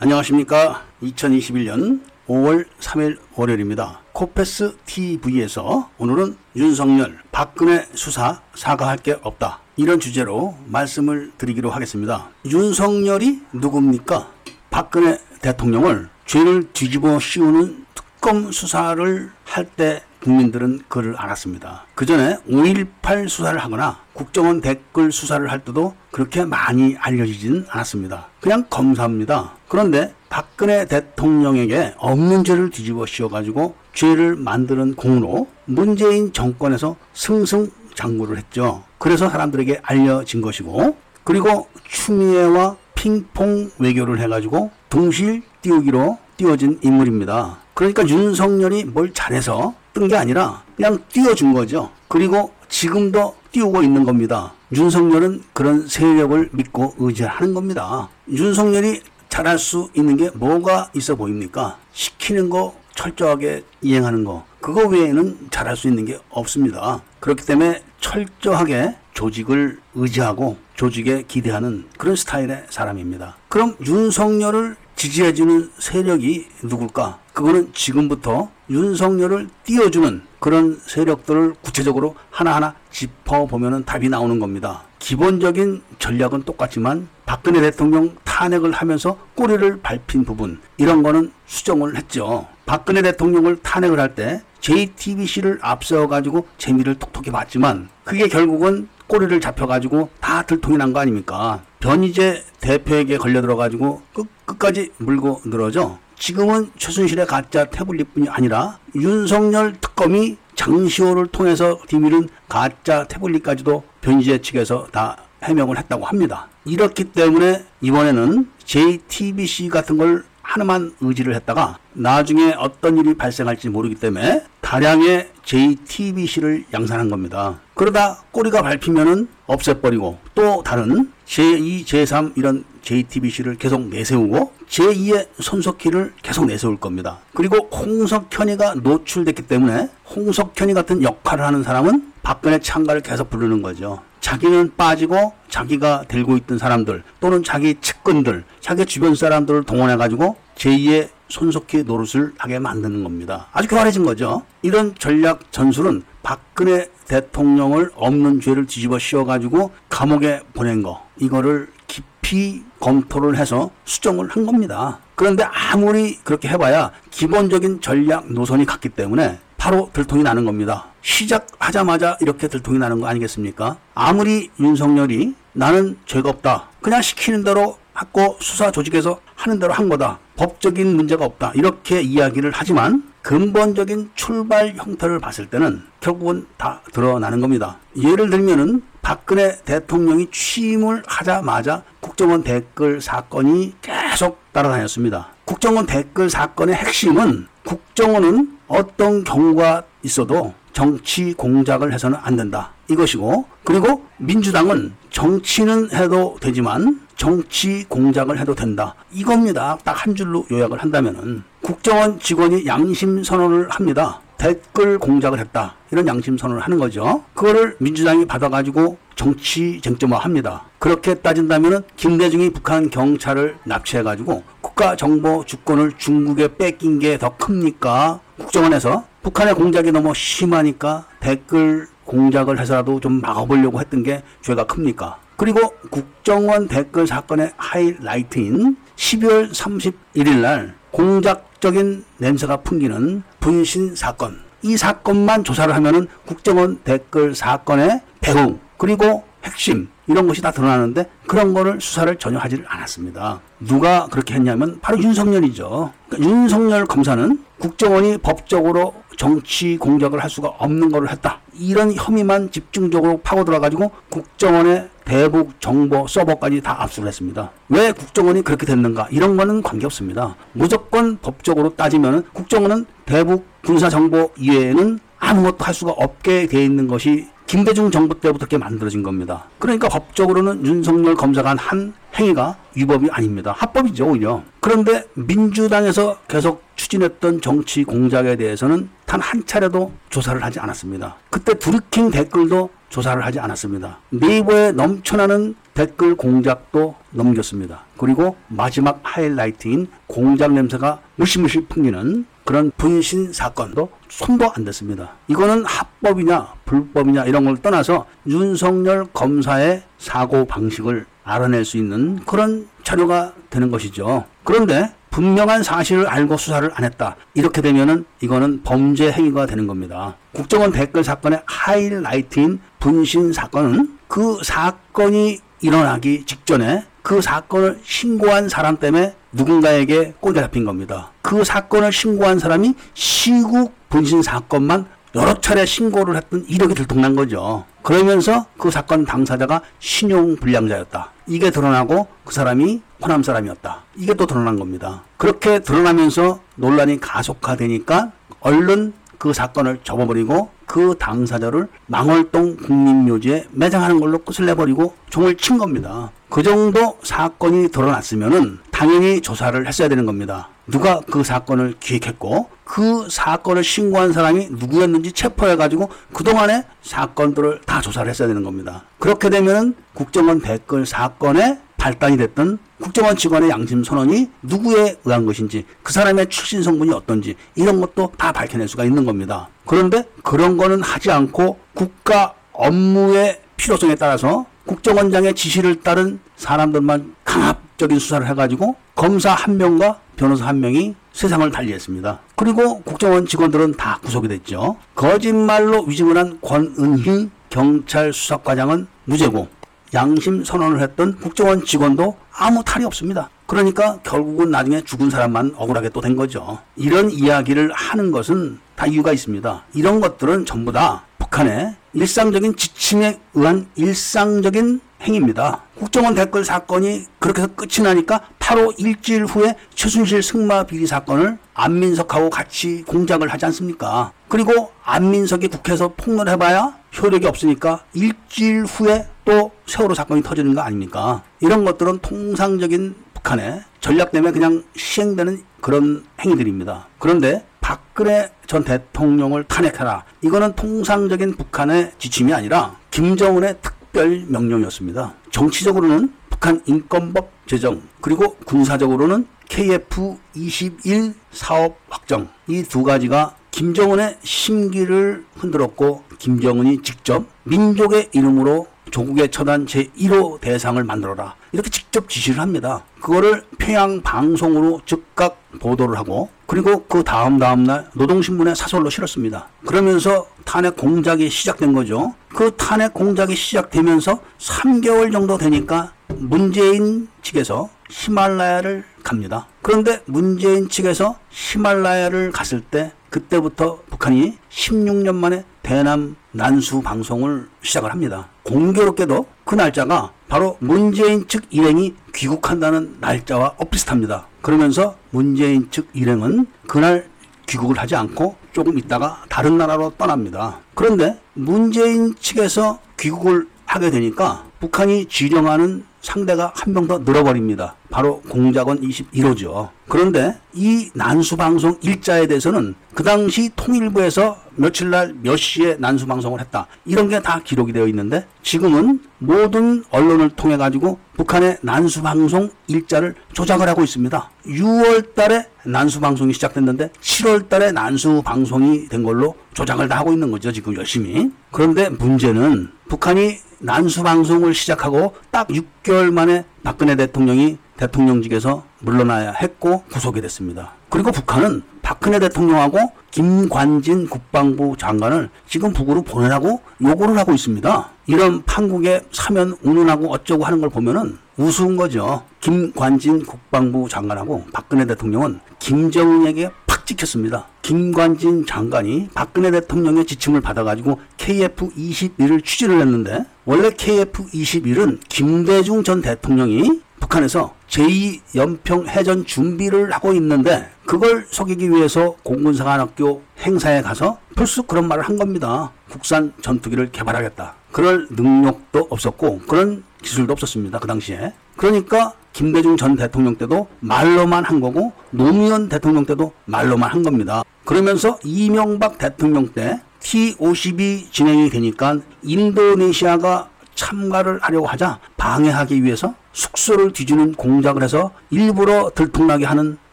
안녕하십니까. 2021년 5월 3일 월요일입니다. 코페스 TV에서 오늘은 윤석열, 박근혜 수사 사과할 게 없다. 이런 주제로 말씀을 드리기로 하겠습니다. 윤석열이 누굽니까? 박근혜 대통령을 죄를 뒤집어 씌우는 특검 수사를 할 때 국민들은 그를 알았습니다. 그 전에 5.18 수사를 하거나 국정원 댓글 수사를 할 때도 그렇게 많이 알려지진 않았습니다. 그냥 검사입니다. 그런데 박근혜 대통령에게 없는 죄를 뒤집어 씌워가지고 죄를 만드는 공으로 문재인 정권에서 승승장구를 했죠. 그래서 사람들에게 알려진 것이고 그리고 추미애와 핑퐁 외교를 해가지고 동실 띄우기로 띄워진 인물입니다. 그러니까 윤석열이 뭘 잘해서 뜬 게 아니라 그냥 띄워준 거죠. 그리고 지금도 띄우고 있는 겁니다. 윤석열은 그런 세력을 믿고 의지하는 겁니다. 윤석열이 잘할 수 있는 게 뭐가 있어 보입니까? 시키는 거 철저하게 이행하는 거. 그거 외에는 잘할 수 있는 게 없습니다. 그렇기 때문에 철저하게 조직을 의지하고 조직에 기대하는 그런 스타일의 사람입니다. 그럼 윤석열을 지지해주는 세력이 누굴까? 그거는 지금부터 윤석열을 띄워주는 그런 세력들을 구체적으로 하나하나 짚어보면 답이 나오는 겁니다. 기본적인 전략은 똑같지만 박근혜 대통령 탄핵을 하면서 꼬리를 밟힌 부분 이런 거는 수정을 했죠. 박근혜 대통령을 탄핵을 할 때 JTBC를 앞세워 가지고 재미를 톡톡히 봤지만 그게 결국은 꼬리를 잡혀가지고 다 들통이 난 거 아닙니까? 변희재 대표에게 걸려들어가지고 끝, 끝까지 물고 늘어져. 지금은 최순실의 가짜 태블릿뿐이 아니라 윤석열 특검이 장시호를 통해서 뒤미는 가짜 태블릿까지도 변희재 측에서 다 해명을 했다고 합니다. 이렇기 때문에 이번에는 JTBC 같은 걸 하나만 의지를 했다가 나중에 어떤 일이 발생할지 모르기 때문에 다량의 JTBC를 양산한 겁니다. 그러다 꼬리가 밟히면은 없애버리고 또 다른 제2, 제3 이런 JTBC를 계속 내세우고 제2의 손석희를 계속 내세울 겁니다. 그리고 홍석현이가 노출됐기 때문에 홍석현이 같은 역할을 하는 사람은 박근혜 창가를 계속 부르는 거죠. 자기는 빠지고 자기가 들고 있던 사람들 또는 자기 측근들, 자기 주변 사람들을 동원해 가지고 제2의 손석희 노릇을 하게 만드는 겁니다. 아주 교활해진 거죠. 이런 전략 전술은 박근혜 대통령을 없는 죄를 뒤집어 씌워 가지고 감옥에 보낸 거 이거를 깊이 검토를 해서 수정을 한 겁니다. 그런데 아무리 그렇게 해봐야 기본적인 전략 노선이 같기 때문에 바로 들통이 나는 겁니다. 시작하자마자 이렇게 들통이 나는 거 아니겠습니까? 아무리 윤석열이 나는 죄가 없다. 그냥 시키는 대로 하고 수사 조직에서 하는 대로 한 거다. 법적인 문제가 없다. 이렇게 이야기를 하지만 근본적인 출발 형태를 봤을 때는 결국은 다 드러나는 겁니다. 예를 들면은 박근혜 대통령이 취임을 하자마자 국정원 댓글 사건이 계속 따라다녔습니다. 국정원 댓글 사건의 핵심은 국정원은 어떤 경우가 있어도 정치 공작을 해서는 안 된다. 이것이고, 그리고 민주당은 정치는 해도 되지만 정치 공작을 해도 된다. 이겁니다. 딱 한 줄로 요약을 한다면은 국정원 직원이 양심 선언을 합니다. 댓글 공작을 했다. 이런 양심 선언을 하는 거죠. 그거를 민주당이 받아가지고 정치 쟁점화 합니다. 그렇게 따진다면 김대중이 북한 경찰을 납치해가지고 국가 정보 주권을 중국에 뺏긴 게 더 큽니까? 국정원에서 북한의 공작이 너무 심하니까 댓글 공작을 해서라도 좀 막아보려고 했던 게 죄가 큽니까? 그리고 국정원 댓글 사건의 하이라이트인 12월 31일 날 공작 적인 냄새가 풍기는 분신 사건. 이 사건만 조사를 하면은 국정원 댓글 사건의 배후 그리고 핵심 이런 것이 다 드러나는데 그런 거를 수사를 전혀 하지를 않았습니다. 누가 그렇게 했냐면 바로 윤석열이죠. 그러니까 윤석열 검사는 국정원이 법적으로 정치 공작을 할 수가 없는 거를 했다. 이런 혐의만 집중적으로 파고 들어가지고 국정원의 대북 정보 서버까지 다 압수를 했습니다. 왜 국정원이 그렇게 됐는가? 이런 거는 관계없습니다. 무조건 법적으로 따지면 국정원은 대북 군사 정보 이외에는 아무것도 할 수가 없게 돼 있는 것이 김대중 정부 때부터 그렇게 만들어진 겁니다. 그러니까 법적으로는 윤석열 검사가 한 행위가 위법이 아닙니다. 합법이죠, 오히려. 그런데 민주당에서 계속 추진했던 정치 공작에 대해서는 단 한 차례도 조사를 하지 않았습니다. 그때 드루킹 댓글도 조사를 하지 않았습니다. 네이버에 넘쳐나는 댓글 공작도 넘겼습니다. 그리고 마지막 하이라이트인 공작 냄새가 무시무시 풍기는 그런 분신 사건도 손도 안 댔습니다. 이거는 합법이냐 불법이냐 이런 걸 떠나서 윤석열 검사의 사고 방식을 알아낼 수 있는 그런 자료가 되는 것이죠. 그런데 분명한 사실을 알고 수사를 안 했다. 이렇게 되면은 이거는 범죄 행위가 되는 겁니다. 국정원 댓글 사건의 하이라이트인 분신 사건은 그 사건이 일어나기 직전에 그 사건을 신고한 사람 때문에 누군가에게 꽂아 잡힌 겁니다. 그 사건을 신고한 사람이 시국 분신 사건만 여러 차례 신고를 했던 이력이 들통난 거죠. 그러면서 그 사건 당사자가 신용불량자였다. 이게 드러나고 그 사람이 호남 사람이었다. 이게 또 드러난 겁니다. 그렇게 드러나면서 논란이 가속화되니까 얼른 그 사건을 접어버리고 그 당사자를 망월동 국립묘지에 매장하는 걸로 끝을 내버리고 종을 친 겁니다. 그 정도 사건이 드러났으면은 당연히 조사를 했어야 되는 겁니다. 누가 그 사건을 기획했고 그 사건을 신고한 사람이 누구였는지 체포해가지고 그동안의 사건들을 다 조사를 했어야 되는 겁니다. 그렇게 되면은 국정원 댓글 사건에 발단이 됐던 국정원 직원의 양심 선언이 누구에 의한 것인지 그 사람의 출신 성분이 어떤지 이런 것도 다 밝혀낼 수가 있는 겁니다. 그런데 그런 거는 하지 않고 국가 업무의 필요성에 따라서 국정원장의 지시를 따른 사람들만 강압 적인 수사를 해가지고 검사 한 명과 변호사 한 명이 세상을 달리했습니다. 그리고 국정원 직원들은 다 구속이 됐죠. 거짓말로 위증을 한 권은희 경찰 수사과장은 무죄고 양심 선언을 했던 국정원 직원도 아무 탈이 없습니다. 그러니까 결국은 나중에 죽은 사람만 억울하게 또 된 거죠. 이런 이야기를 하는 것은 다 이유가 있습니다. 이런 것들은 전부 다 북한의 일상적인 지침에 의한 일상적인 행위입니다. 국정원 댓글 사건이 그렇게 해서 끝이 나니까 바로 일주일 후에 최순실 승마 비리 사건을 안민석하고 같이 공작을 하지 않습니까? 그리고 안민석이 국회에서 폭로해봐야 효력이 없으니까 일주일 후에 또 세월호 사건이 터지는 거 아닙니까? 이런 것들은 통상적인 북한의 전략 때문에 그냥 시행되는 그런 행위들입니다. 그런데 박근혜 전 대통령을 탄핵하라. 이거는 통상적인 북한의 지침이 아니라 김정은의 특 별 명령이었습니다. 정치적으로는 북한 인권법 제정 그리고 군사적으로는 KF-21 사업 확정 이 두 가지가 김정은의 심기를 흔들었고 김정은이 직접 민족의 이름으로 조국의 처단 제1호 대상을 만들어라. 이렇게 직접 지시를 합니다. 그거를 평양 방송으로 즉각 보도를 하고 그리고 그 다음 다음 날 노동신문에 사설로 실었습니다. 그러면서 탄핵 공작이 시작된 거죠. 그 탄핵 공작이 시작되면서 3개월 정도 되니까 문재인 측에서 히말라야를 갑니다. 그런데 문재인 측에서 히말라야를 갔을 때 그때부터 북한이 16년 만에 대남 난수 방송을 시작을 합니다. 공교롭게도 그 날짜가 바로 문재인 측 일행이 귀국한다는 날짜와 엇비슷합니다. 그러면서 문재인 측 일행은 그날 귀국을 하지 않고 조금 있다가 다른 나라로 떠납니다. 그런데 문재인 측에서 귀국을 하게 되니까 북한이 지령하는 상대가 한 명 더 늘어버립니다. 바로 공작원 21호죠. 그런데 이 난수방송 일자에 대해서는 그 당시 통일부에서 며칠 날 몇 시에 난수방송을 했다. 이런 게 다 기록이 되어 있는데 지금은 모든 언론을 통해 가지고 북한의 난수방송 일자를 조작을 하고 있습니다. 6월 달에 난수방송이 시작됐는데 7월 달에 난수방송이 된 걸로 조작을 다 하고 있는 거죠. 지금 열심히. 그런데 문제는 북한이 난수 방송을 시작하고 딱 6개월 만에 박근혜 대통령이 대통령직에서 물러나야 했고 구속이 됐습니다. 그리고 북한은 박근혜 대통령하고 김관진 국방부 장관을 지금 북으로 보내라고 요구를 하고 있습니다. 이런 판국에 사면 운운하고 어쩌고 하는 걸 보면은 우스운 거죠. 김관진 국방부 장관하고 박근혜 대통령은 김정은에게 팍 찍혔습니다. 김관진 장관이 박근혜 대통령의 지침을 받아가지고 KF-21을 취재를 했는데 원래 KF-21은 김대중 전 대통령이 북한에서 제2연평 해전 준비를 하고 있는데 그걸 속이기 위해서 공군사관학교 행사에 가서 불쑥 그런 말을 한 겁니다. 국산 전투기를 개발하겠다. 그럴 능력도 없었고 그런 기술도 없었습니다. 그 당시에. 그러니까 김대중 전 대통령 때도 말로만 한 거고 노무현 대통령 때도 말로만 한 겁니다. 그러면서 이명박 대통령 때 T-52 진행이 되니까 인도네시아가 참가를 하려고 하자 방해하기 위해서 숙소를 뒤주는 공작을 해서 일부러 들통나게 하는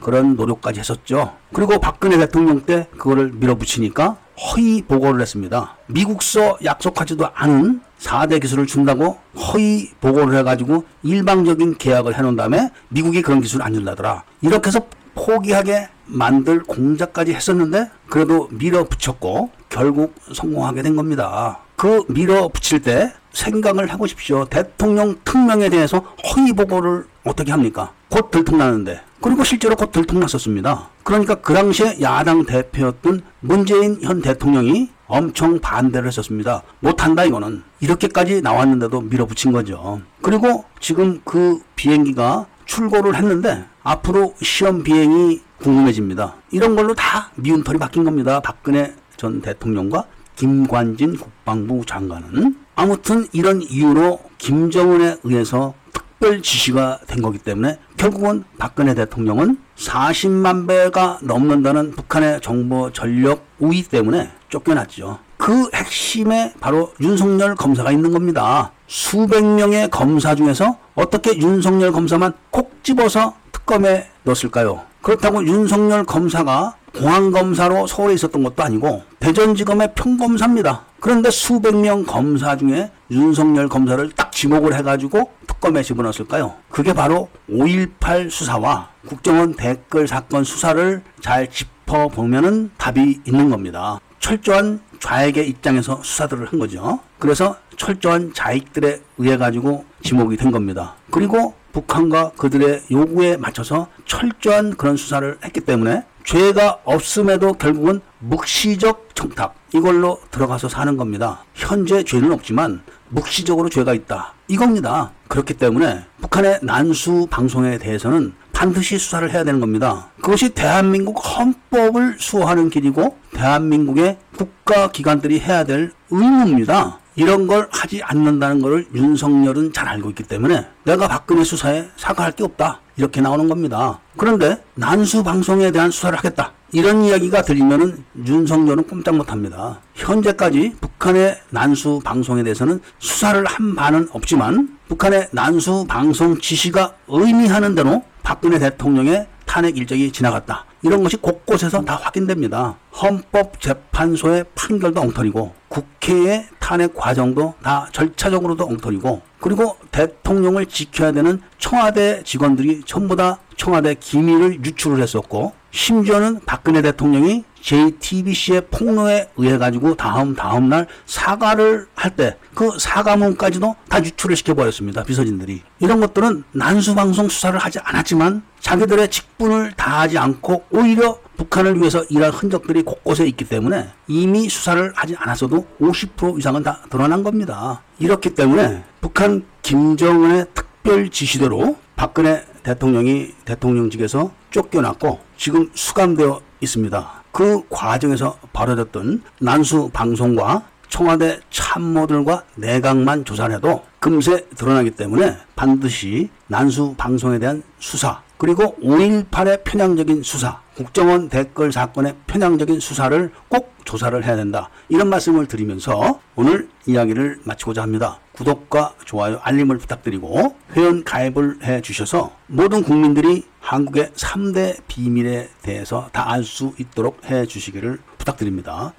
그런 노력까지 했었죠. 그리고 박근혜 대통령 때 그거를 밀어붙이니까 허위 보고를 했습니다. 미국서 약속하지도 않은 4대 기술을 준다고 허위 보고를 해가지고 일방적인 계약을 해놓은 다음에 미국이 그런 기술을 안 준다더라. 이렇게 해서 포기하게 만들 공작까지 했었는데 그래도 밀어붙였고 결국 성공하게 된 겁니다. 그 밀어붙일 때 생각을 해보십시오. 대통령 특명에 대해서 허위 보고를 어떻게 합니까? 곧 들통나는데. 그리고 실제로 곧 들통났었습니다. 그러니까 그 당시에 야당 대표였던 문재인 현 대통령이 엄청 반대를 했었습니다. 못한다 이거는. 이렇게까지 나왔는데도 밀어붙인 거죠. 그리고 지금 그 비행기가 출고를 했는데 앞으로 시험 비행이 궁금해집니다. 이런 걸로 다 미운 털이 바뀐 겁니다. 박근혜 전 대통령과 김관진 국방부 장관은 아무튼 이런 이유로 김정은에 의해서 특별 지시가 된 거기 때문에 결국은 박근혜 대통령은 40만 배가 넘는다는 북한의 정보 전력 우위 때문에 쫓겨났죠. 그 핵심에 바로 윤석열 검사가 있는 겁니다. 수백 명의 검사 중에서 어떻게 윤석열 검사만 콕 집어서 특검에 넣었을까요? 그렇다고 윤석열 검사가 공안검사로 서울에 있었던 것도 아니고 대전지검의 평검사입니다. 그런데 수백 명 검사 중에 윤석열 검사를 딱 지목을 해가지고 특검에 집어넣었을까요? 그게 바로 5.18 수사와 국정원 댓글 사건 수사를 잘 짚어보면은 답이 있는 겁니다. 철저한 좌익의 입장에서 수사들을 한 거죠. 그래서 철저한 좌익들에 의해 가지고 지목이 된 겁니다. 그리고 북한과 그들의 요구에 맞춰서 철저한 그런 수사를 했기 때문에 죄가 없음에도 결국은 묵시적 청탁 이걸로 들어가서 사는 겁니다. 현재 죄는 없지만 묵시적으로 죄가 있다. 이겁니다. 그렇기 때문에 북한의 난수 방송에 대해서는 반드시 수사를 해야 되는 겁니다. 그것이 대한민국 헌법을 수호하는 길이고 대한민국의 국가 기관들이 해야 될 의무입니다. 이런 걸 하지 않는다는 것을 윤석열은 잘 알고 있기 때문에 내가 박근혜 수사에 사과할 게 없다. 이렇게 나오는 겁니다. 그런데 난수 방송에 대한 수사를 하겠다. 이런 이야기가 들리면은 윤석열은 꼼짝 못 합니다. 현재까지 북한의 난수 방송에 대해서는 수사를 한 바는 없지만 북한의 난수 방송 지시가 의미하는 대로 박근혜 대통령의 탄핵 일정이 지나갔다. 이런 것이 곳곳에서 다 확인됩니다. 헌법재판소의 판결도 엉터리고 국회의 탄핵 과정도 다 절차적으로도 엉터리고 그리고 대통령을 지켜야 되는 청와대 직원들이 전부 다 청와대 기밀을 유출을 했었고 심지어는 박근혜 대통령이 JTBC의 폭로에 의해 가지고 다음 다음 날 사과를 할 때 그 사과문까지도 다 유출을 시켜버렸습니다 비서진들이. 이런 것들은 난수방송 수사를 하지 않았지만 자기들의 직분을 다하지 않고 오히려 북한을 위해서 일할 흔적들이 곳곳에 있기 때문에 이미 수사를 하지 않았어도 50% 이상은 다 드러난 겁니다. 이렇기 때문에 북한 김정은의 특별 지시대로 박근혜 대통령이 대통령직에서 쫓겨났고 지금 수감되어 있습니다. 그 과정에서 벌어졌던 난수 방송과 청와대 참모들과 내각만 조사를 해도 금세 드러나기 때문에 반드시 난수 방송에 대한 수사 그리고 5.18의 편향적인 수사 국정원 댓글 사건의 편향적인 수사를 꼭 조사를 해야 된다. 이런 말씀을 드리면서 오늘 이야기를 마치고자 합니다. 구독과 좋아요, 알림을 부탁드리고 회원 가입을 해 주셔서 모든 국민들이 한국의 3대 비밀에 대해서 다 알 수 있도록 해 주시기를 부탁드립니다.